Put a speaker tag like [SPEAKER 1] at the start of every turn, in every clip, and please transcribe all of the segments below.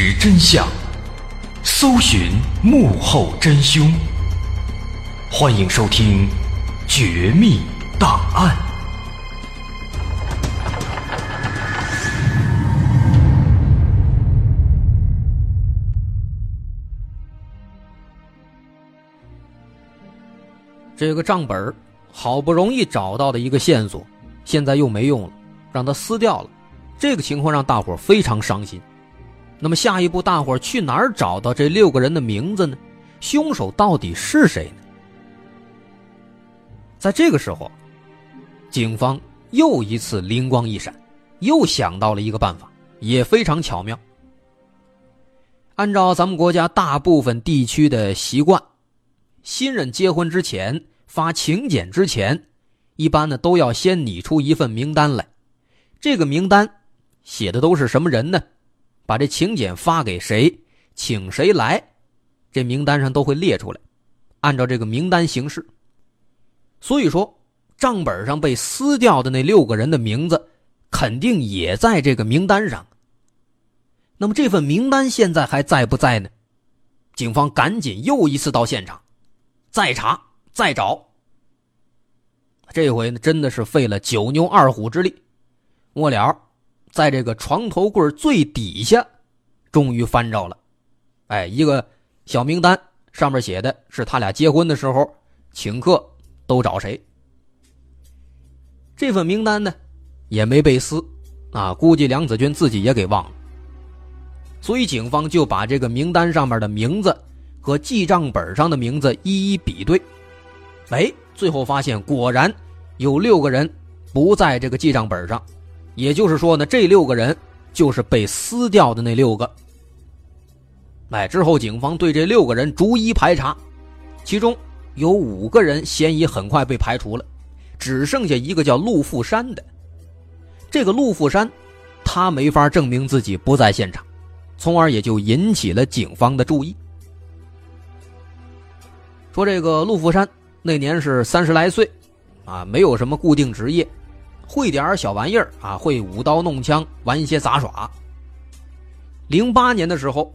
[SPEAKER 1] 实真相，搜寻幕后真凶。欢迎收听《绝密档案》。
[SPEAKER 2] 这个账本好不容易找到的一个线索，现在又没用了，让他撕掉了。这个情况让大伙非常伤心。那么下一步，大伙去哪儿找到这六个人的名字呢？凶手到底是谁呢？在这个时候，警方又一次灵光一闪，又想到了一个办法，也非常巧妙。按照咱们国家大部分地区的习惯，新人结婚之前发请柬之前，一般呢都要先拟出一份名单来，这个名单。写的都是什么人呢？把这请柬发给谁，请谁来，这名单上都会列出来，按照这个名单行事。所以说，账本上被撕掉的那六个人的名字，肯定也在这个名单上。那么这份名单现在还在不在呢？警方赶紧又一次到现场，再查再找。这回呢，真的是费了九牛二虎之力，末了。在这个床头柜最底下，终于翻着了，哎，一个小名单，上面写的是他俩结婚的时候请客都找谁。这份名单呢，也没被撕，啊，估计梁子军自己也给忘了。所以警方就把这个名单上面的名字和记账本上的名字一一比对，哎，最后发现果然有六个人不在这个记账本上。也就是说呢，这六个人就是被撕掉的那六个。哎，之后警方对这六个人逐一排查，其中有五个人嫌疑很快被排除了，只剩下一个叫陆富山的。这个陆富山，他没法证明自己不在现场，从而也就引起了警方的注意。说这个陆富山那年是三十来岁，啊，没有什么固定职业，会点小玩意儿啊，会舞刀弄枪，玩一些杂耍。零八年的时候，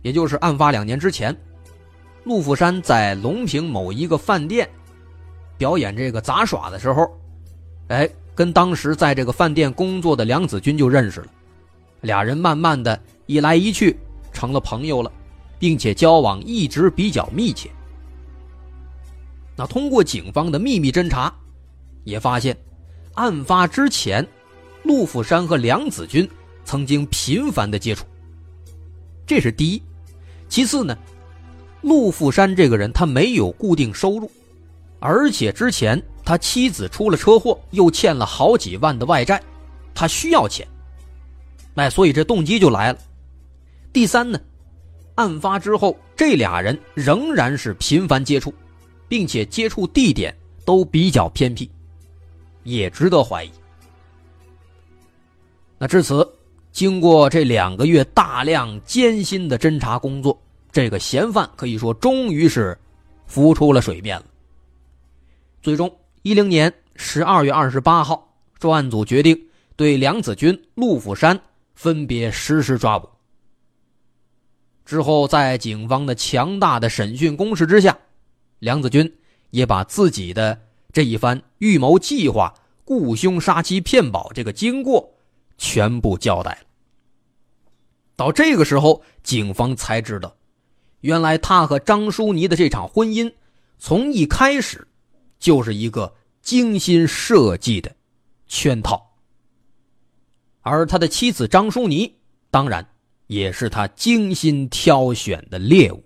[SPEAKER 2] 也就是案发两年之前，陆富山在隆平某一个饭店表演这个杂耍的时候，哎，跟当时在这个饭店工作的梁子军就认识了，俩人慢慢的一来一去成了朋友了，并且交往一直比较密切。那通过警方的秘密侦查，也发现，案发之前，陆富山和梁子军曾经频繁的接触。这是第一，其次呢，陆富山这个人他没有固定收入，而且之前他妻子出了车祸，又欠了好几万的外债，他需要钱。哎，所以这动机就来了。第三呢，案发之后，这俩人仍然是频繁接触。并且接触地点都比较偏僻，也值得怀疑。那至此，经过这两个月大量艰辛的侦查工作，这个嫌犯可以说终于是浮出了水面了。最终，一零年十二月二十八号，专案组决定对梁子军、陆富山分别实施抓捕。之后，在警方的强大的审讯攻势之下。梁子军也把自己的这一番预谋计划、雇凶杀妻骗保这个经过全部交代了。到这个时候，警方才知道，原来他和张淑妮的这场婚姻从一开始就是一个精心设计的圈套，而他的妻子张淑妮当然也是他精心挑选的猎物。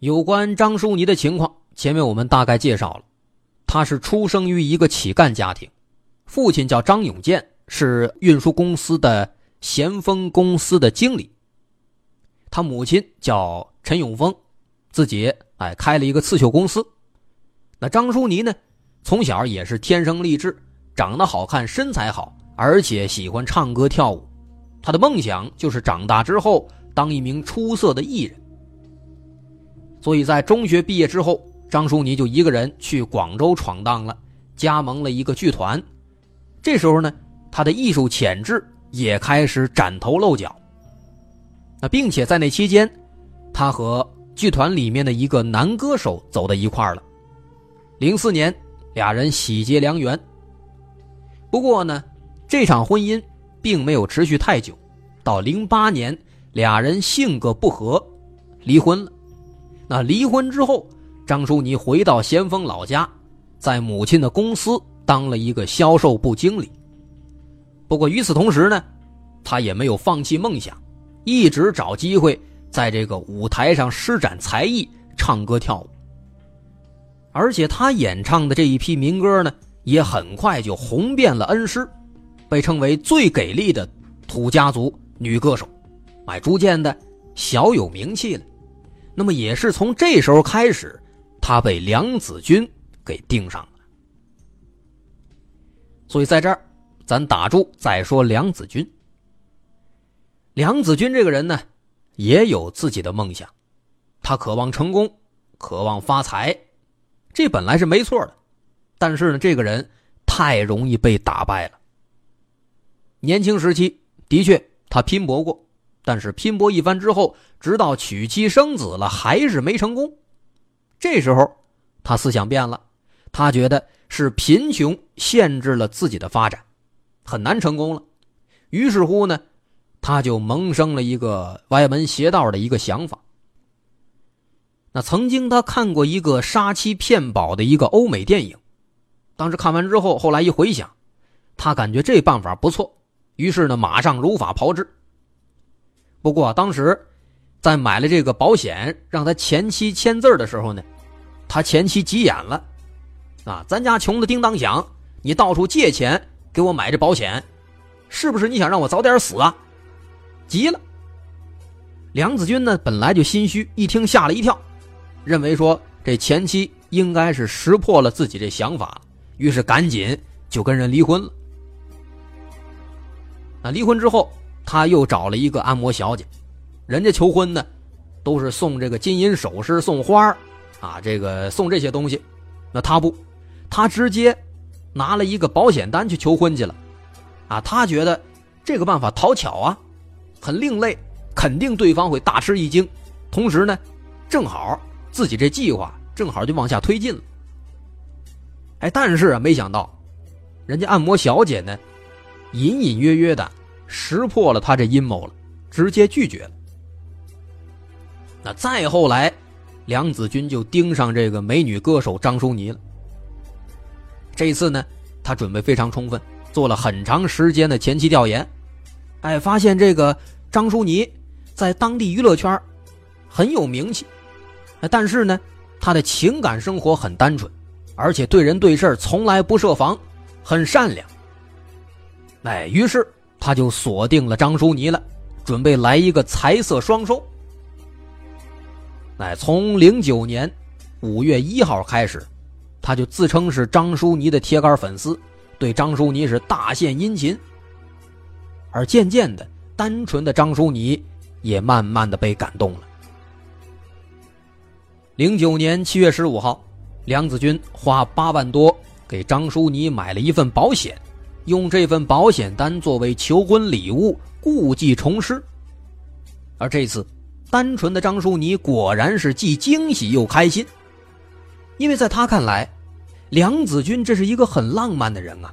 [SPEAKER 2] 有关张淑妮的情况，前面我们大概介绍了。他是出生于一个乞丐家庭，父亲叫张永建，是运输公司的咸丰公司的经理。他母亲叫陈永峰，自己哎开了一个刺绣公司。那张淑妮呢，从小也是天生丽质，长得好看，身材好，而且喜欢唱歌跳舞。她的梦想就是长大之后当一名出色的艺人。所以在中学毕业之后，张淑妮就一个人去广州闯荡了，加盟了一个剧团。这时候呢，她的艺术潜质也开始崭头露角。那并且在那期间，她和剧团里面的一个男歌手走到一块儿了。零四年，俩人喜结良缘。不过呢，这场婚姻并没有持续太久，到零八年，俩人性格不合，离婚了。那离婚之后，张淑妮回到咸丰老家，在母亲的公司当了一个销售部经理。不过与此同时呢，她也没有放弃梦想，一直找机会在这个舞台上施展才艺，唱歌跳舞。而且她演唱的这一批民歌呢，也很快就红遍了恩施，被称为最给力的土家族女歌手，哎，逐渐的小有名气了。那么也是从这时候开始，他被梁子军给盯上了。所以在这儿，咱打住再说梁子军。梁子军这个人呢，也有自己的梦想，他渴望成功，渴望发财，这本来是没错的。但是呢，这个人太容易被打败了。年轻时期的确他拼搏过。但是拼搏一番之后，直到娶妻生子了，还是没成功。这时候，他思想变了，他觉得是贫穷限制了自己的发展，很难成功了。于是乎呢，他就萌生了一个歪门邪道的一个想法。那曾经他看过一个杀妻骗保的一个欧美电影，当时看完之后，后来一回想，他感觉这办法不错，于是呢，马上如法炮制。不过当时，在买了这个保险让他前妻签字的时候呢，他前妻急眼了，啊，咱家穷的叮当响，你到处借钱给我买这保险，是不是你想让我早点死啊？急了。梁子军呢本来就心虚，一听吓了一跳，认为说这前妻应该是识破了自己这想法，于是赶紧就跟人离婚了。那离婚之后，他又找了一个按摩小姐，人家求婚呢，都是送这个金银首饰、送花啊，这个送这些东西。那他不，他直接拿了一个保险单去求婚去了，啊，他觉得这个办法讨巧啊，很另类，肯定对方会大吃一惊。同时呢，正好自己这计划正好就往下推进了。哎，但是啊，没想到，人家按摩小姐呢，隐隐约约的识破了他这阴谋了，直接拒绝了。那再后来，梁子军就盯上这个美女歌手张淑妮了。这次呢，他准备非常充分，做了很长时间的前期调研，哎，发现这个张淑妮在当地娱乐圈很有名气，但是呢，她的情感生活很单纯。而且对人对事从来不设防，很善良。哎，于是他就锁定了张淑妮了，准备来一个财色双收。哎，从零九年五月一号开始，他就自称是张淑妮的铁杆粉丝，对张淑妮是大献殷勤。而渐渐的，单纯的张淑妮也慢慢的被感动了。零九年七月十五号。梁子军花八万多给张淑妮买了一份保险，用这份保险单作为求婚礼物，故技重施。而这次，单纯的张淑妮果然是既惊喜又开心，因为在他看来，梁子军这是一个很浪漫的人啊，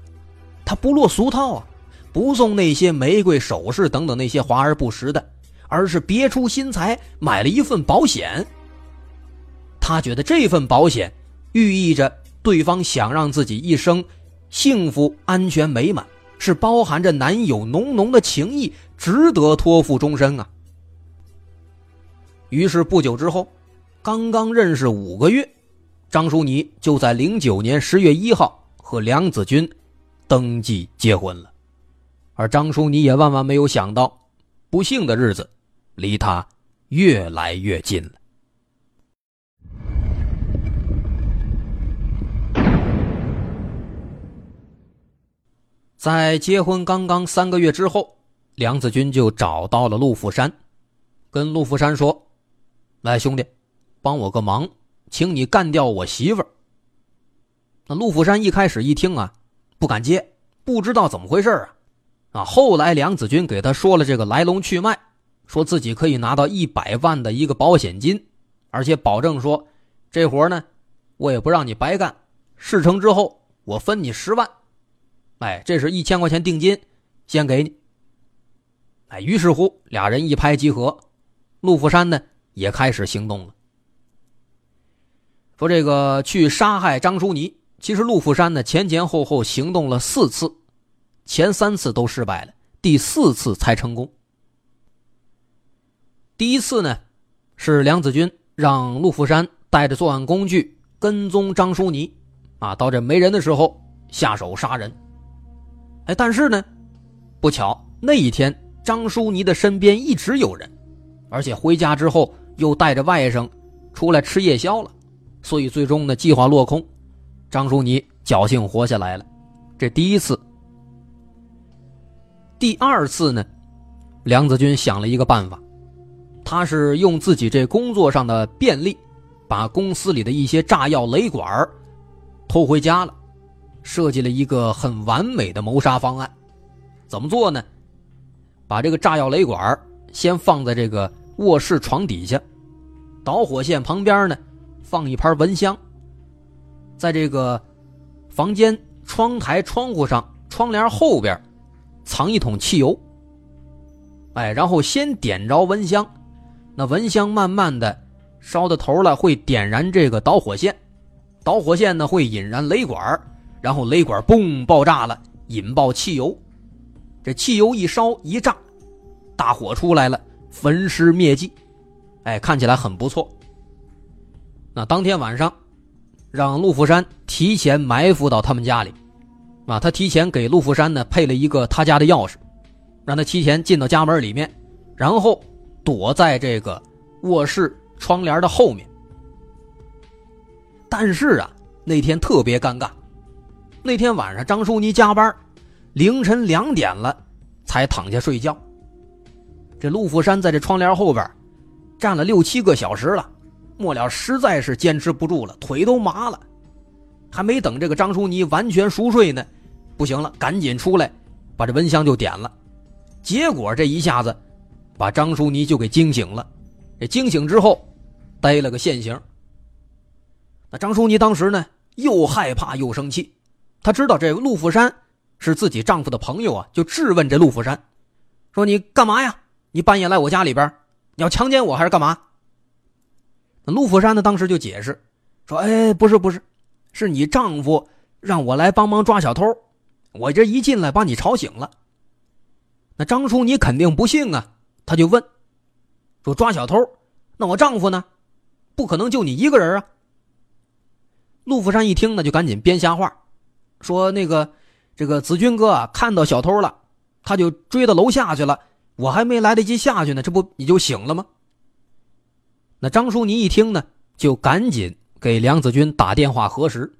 [SPEAKER 2] 他不落俗套啊，不送那些玫瑰首饰等等那些华而不实的，而是别出心裁买了一份保险。他觉得这份保险。寓意着对方想让自己一生幸福、安全、美满，是包含着男友浓浓的情谊，值得托付终身啊。于是不久之后，刚刚认识五个月，张淑妮就在零九年十月一号和梁子军登记结婚了，而张淑妮也万万没有想到，不幸的日子离她越来越近了。在结婚刚刚三个月之后，梁子军就找到了陆富山，跟陆富山说：“来，兄弟，帮我个忙，请你干掉我媳妇儿。”那陆福山一开始一听啊，不敢接，不知道怎么回事啊。啊，后来梁子军给他说了这个来龙去脉，说自己可以拿到一百万的一个保险金，而且保证说，这活呢，我也不让你白干，事成之后我分你十万。哎，这是一千块钱定金，先给你。哎，于是乎，俩人一拍即合，陆福山呢也开始行动了。说这个去杀害张淑妮，其实陆富山呢前前后后行动了四次，前三次都失败了，第四次才成功。第一次呢，是梁子军让陆富山带着作案工具跟踪张淑妮，啊，到这没人的时候下手杀人。哎，但是呢，不巧那一天张淑妮的身边一直有人，而且回家之后又带着外甥出来吃夜宵了，所以最终呢计划落空，张淑妮侥幸活下来了。这第一次。第二次呢，梁子军想了一个办法，他是用自己这工作上的便利，把公司里的一些炸药雷管偷回家了。设计了一个很完美的谋杀方案，怎么做呢？把这个炸药雷管先放在这个卧室床底下，导火线旁边呢放一盘蚊香，在这个房间窗台窗户上窗帘后边藏一桶汽油，哎，然后先点着蚊香，那蚊香慢慢的烧到头了，会点燃这个导火线，导火线呢会引燃雷管。然后雷管嘣爆炸了，引爆汽油，这汽油一烧一炸，大火出来了，焚尸灭迹，哎，看起来很不错。那当天晚上，让陆富山提前埋伏到他们家里，啊，他提前给陆富山呢配了一个他家的钥匙，让他提前进到家门里面，然后躲在这个卧室窗帘的后面。但是啊，那天特别尴尬。那天晚上，张淑妮加班，凌晨两点了，才躺下睡觉。这陆富山在这窗帘后边站了六七个小时了，末了实在是坚持不住了，腿都麻了。还没等这个张淑妮完全熟睡呢，不行了，赶紧出来，把这蚊香就点了。结果这一下子，把张淑妮就给惊醒了。这惊醒之后，逮了个现行。那张淑妮当时呢，又害怕又生气。她知道这陆富山是自己丈夫的朋友啊，就质问这陆富山，说：“你干嘛呀？你半夜来我家里边，你要强奸我还是干嘛？”那陆福山呢，当时就解释说：“哎，不是不是。”是你丈夫让我来帮忙抓小偷，我这一进来把你吵醒了。那张叔你肯定不信啊，他就问，说抓小偷，那我丈夫呢？不可能就你一个人啊。陆福山一听呢，就赶紧编瞎话，说那个这个子君哥啊，看到小偷了，他就追到楼下去了，我还没来得及下去呢，这不你就醒了吗？那张淑妮一听呢，就赶紧。给梁子军打电话核实，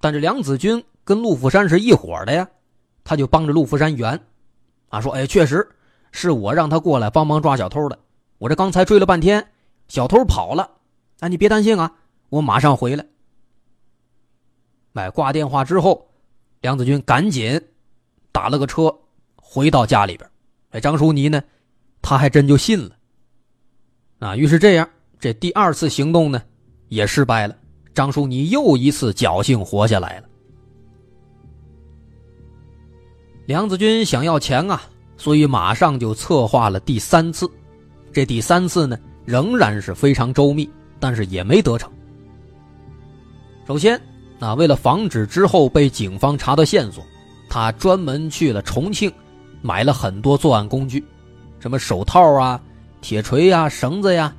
[SPEAKER 2] 但这梁子军跟陆富山是一伙的呀，他就帮着陆富山圆，啊，说，哎，确实是我让他过来帮忙抓小偷的，我这刚才追了半天，小偷跑了，哎，你别担心啊，我马上回来。哎，挂电话之后，梁子军赶紧打了个车回到家里边，哎，张淑妮呢，他还真就信了，啊，于是这样，这第二次行动呢。也失败了，张淑妮又一次侥幸活下来了。梁子军想要钱啊，所以马上就策划了第三次。这第三次呢，仍然是非常周密，但是也没得逞。首先，啊，为了防止之后被警方查到线索，他专门去了重庆，买了很多作案工具，什么手套啊、铁锤呀、绳子呀。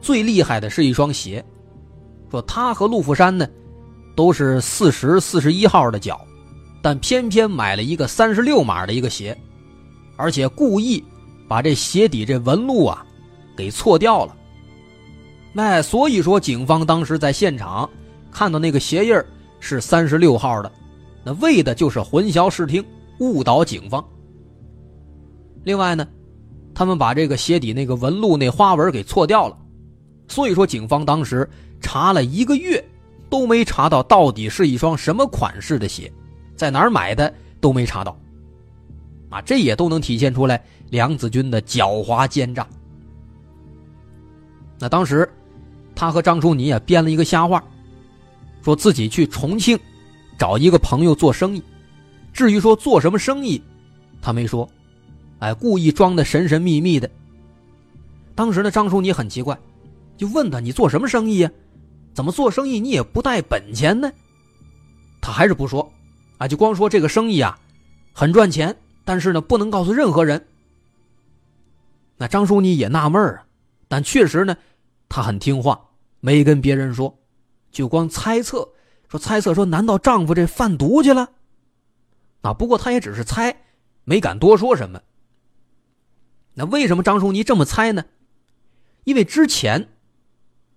[SPEAKER 2] 最厉害的是一双鞋，说他和陆富山呢，都是四十四十一号的脚，但偏偏买了一个三十六码的一个鞋，而且故意把这鞋底这纹路啊给错掉了。那所以说，警方当时在现场看到那个鞋印是三十六号的，那为的就是混淆视听，误导警方。另外呢，他们把这个鞋底那个纹路那花纹给错掉了。所以说，警方当时查了一个月，都没查到到底是一双什么款式的鞋，在哪儿买的都没查到。啊，这也都能体现出来梁子军的狡猾奸诈。那当时，他和张淑妮也编了一个瞎话，说自己去重庆找一个朋友做生意，至于说做什么生意，他没说，哎，故意装的神神秘秘的。当时呢，张淑妮很奇怪。就问他：“你做什么生意呀？怎么做生意你也不带本钱呢？”他还是不说，啊，就光说这个生意啊，很赚钱，但是呢，不能告诉任何人。那张淑妮也纳闷啊，但确实呢，她很听话，没跟别人说，就光猜测，说猜测说，难道丈夫这贩毒去了？啊，不过他也只是猜，没敢多说什么。那为什么张淑妮这么猜呢？因为之前。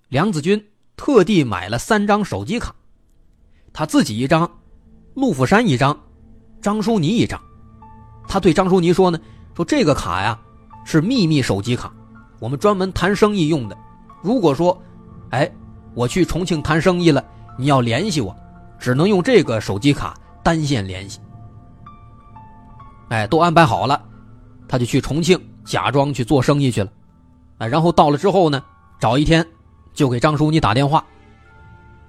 [SPEAKER 2] 梁子军特地买了三张手机卡，他自己一张，陆富山一张，张淑妮一张。他对张淑妮说呢：“说这个卡呀是秘密手机卡，我们专门谈生意用的。如果说，哎，我去重庆谈生意了，你要联系我，只能用这个手机卡单线联系。”哎，都安排好了，他就去重庆假装去做生意去了。哎，然后到了之后呢，找一天。就给张淑妮打电话，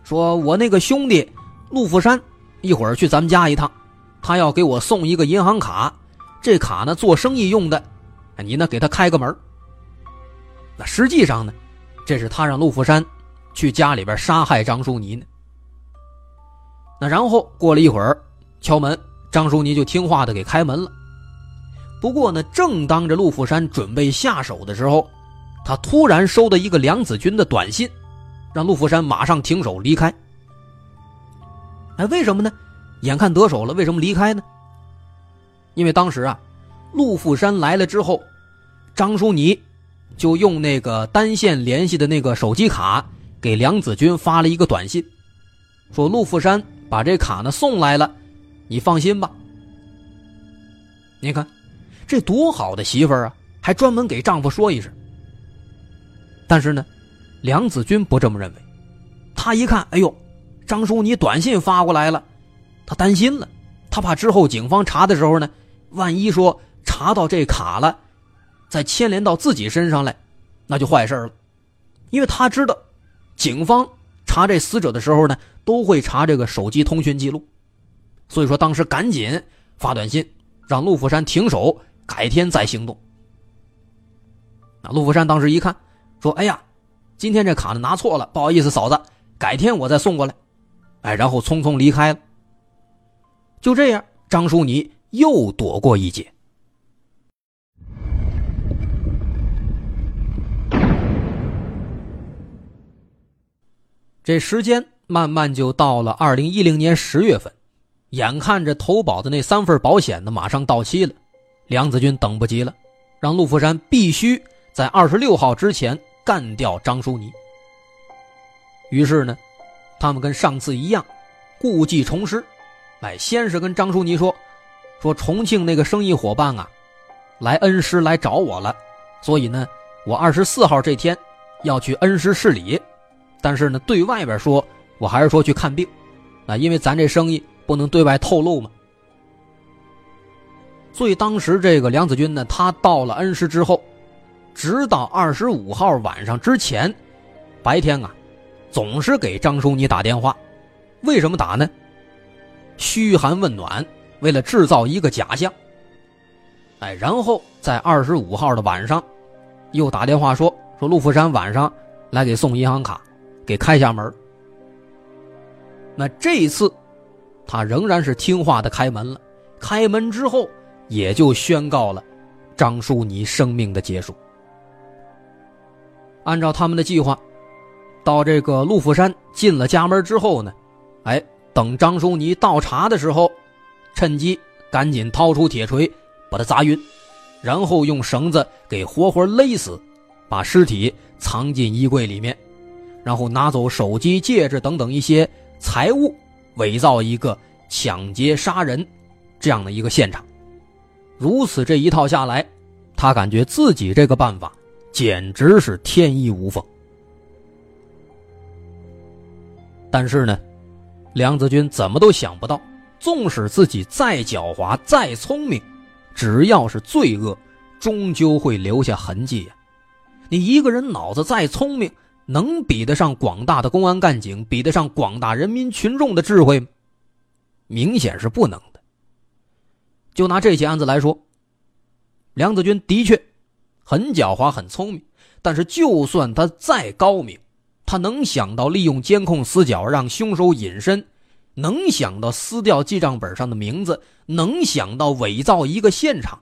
[SPEAKER 2] 说我那个兄弟陆富山一会儿去咱们家一趟，他要给我送一个银行卡，这卡呢做生意用的，你呢给他开个门。那实际上呢，这是他让陆富山去家里边杀害张淑妮呢。那然后过了一会儿，敲门，张淑妮就听话的给开门了。不过呢，正当着陆富山准备下手的时候。他突然收到一个梁子军的短信，让陆富山马上停手离开。哎，为什么呢？眼看得手了，为什么离开呢？因为当时啊，陆富山来了之后，张淑妮就用那个单线联系的那个手机卡给梁子军发了一个短信，说陆富山把这卡呢送来了，你放心吧。你看，这多好的媳妇儿啊，还专门给丈夫说一声。但是呢，梁子军不这么认为。他一看，哎呦，张叔，你短信发过来了，他担心了，他怕之后警方查的时候呢，万一说查到这卡了，再牵连到自己身上来，那就坏事了。因为他知道，警方查这死者的时候呢，都会查这个手机通讯记录，所以说当时赶紧发短信让陆福山停手，改天再行动。那陆福山当时一看。说：“哎呀，今天这卡呢拿错了，不好意思，嫂子，改天我再送过来。”哎，然后匆匆离开了。就这样，张淑妮又躲过一劫。这时间慢慢就到了二零一零年十月份，眼看着投保的那三份保险呢马上到期了，梁子军等不及了，让陆福山必须在二十六号之前。干掉张淑妮。于是呢，他们跟上次一样，故技重施。哎，先是跟张淑妮说，说重庆那个生意伙伴啊，来恩施来找我了，所以呢，我二十四号这天要去恩施市里。但是呢，对外边说，我还是说去看病，啊，因为咱这生意不能对外透露嘛。所以当时这个梁子军呢，他到了恩施之后。直到二十五号晚上之前，白天啊，总是给张淑妮打电话。为什么打呢？嘘寒问暖，为了制造一个假象。哎，然后在二十五号的晚上，又打电话说说陆福山晚上来给送银行卡，给开下门。那这一次，他仍然是听话的开门了。开门之后，也就宣告了张淑妮生命的结束。按照他们的计划，到这个陆福山进了家门之后呢，哎，等张淑妮倒茶的时候，趁机赶紧掏出铁锤把他砸晕，然后用绳子给活活勒死，把尸体藏进衣柜里面，然后拿走手机、戒指等等一些财物，伪造一个抢劫杀人这样的一个现场。如此这一套下来，他感觉自己这个办法。简直是天衣无缝。但是呢，梁子军怎么都想不到，纵使自己再狡猾、再聪明，只要是罪恶，终究会留下痕迹呀。你一个人脑子再聪明，能比得上广大的公安干警，比得上广大人民群众的智慧吗？明显是不能的。就拿这起案子来说，梁子军的确。很狡猾，很聪明，但是就算他再高明，他能想到利用监控死角让凶手隐身，能想到撕掉记账本上的名字，能想到伪造一个现场，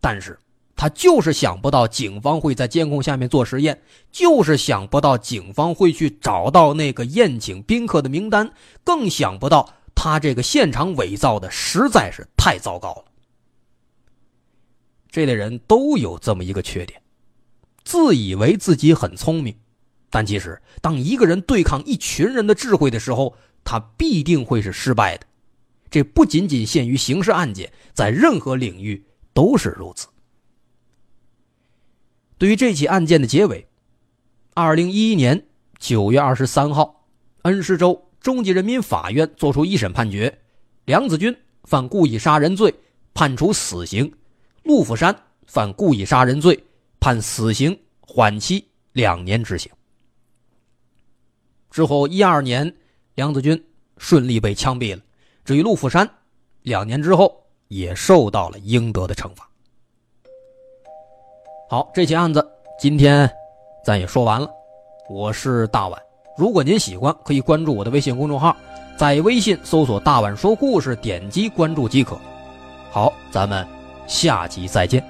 [SPEAKER 2] 但是他就是想不到警方会在监控下面做实验，就是想不到警方会去找到那个宴请宾客的名单，更想不到他这个现场伪造的实在是太糟糕了。这类人都有这么一个缺点，自以为自己很聪明，但其实当一个人对抗一群人的智慧的时候，他必定会是失败的。这不仅仅限于刑事案件，在任何领域都是如此。对于这起案件的结尾，二零一一年九月二十三号，恩施州中级人民法院作出一审判决，梁子军犯故意杀人罪，判处死刑。陆福山犯故意杀人罪，判死刑缓期两年执行。之后一二年，梁子军顺利被枪毙了。至于陆福山，两年之后也受到了应得的惩罚。好，这起案子今天咱也说完了。我是大碗，如果您喜欢，可以关注我的微信公众号，在微信搜索“大碗说故事”，点击关注即可。好，咱们。下集再见。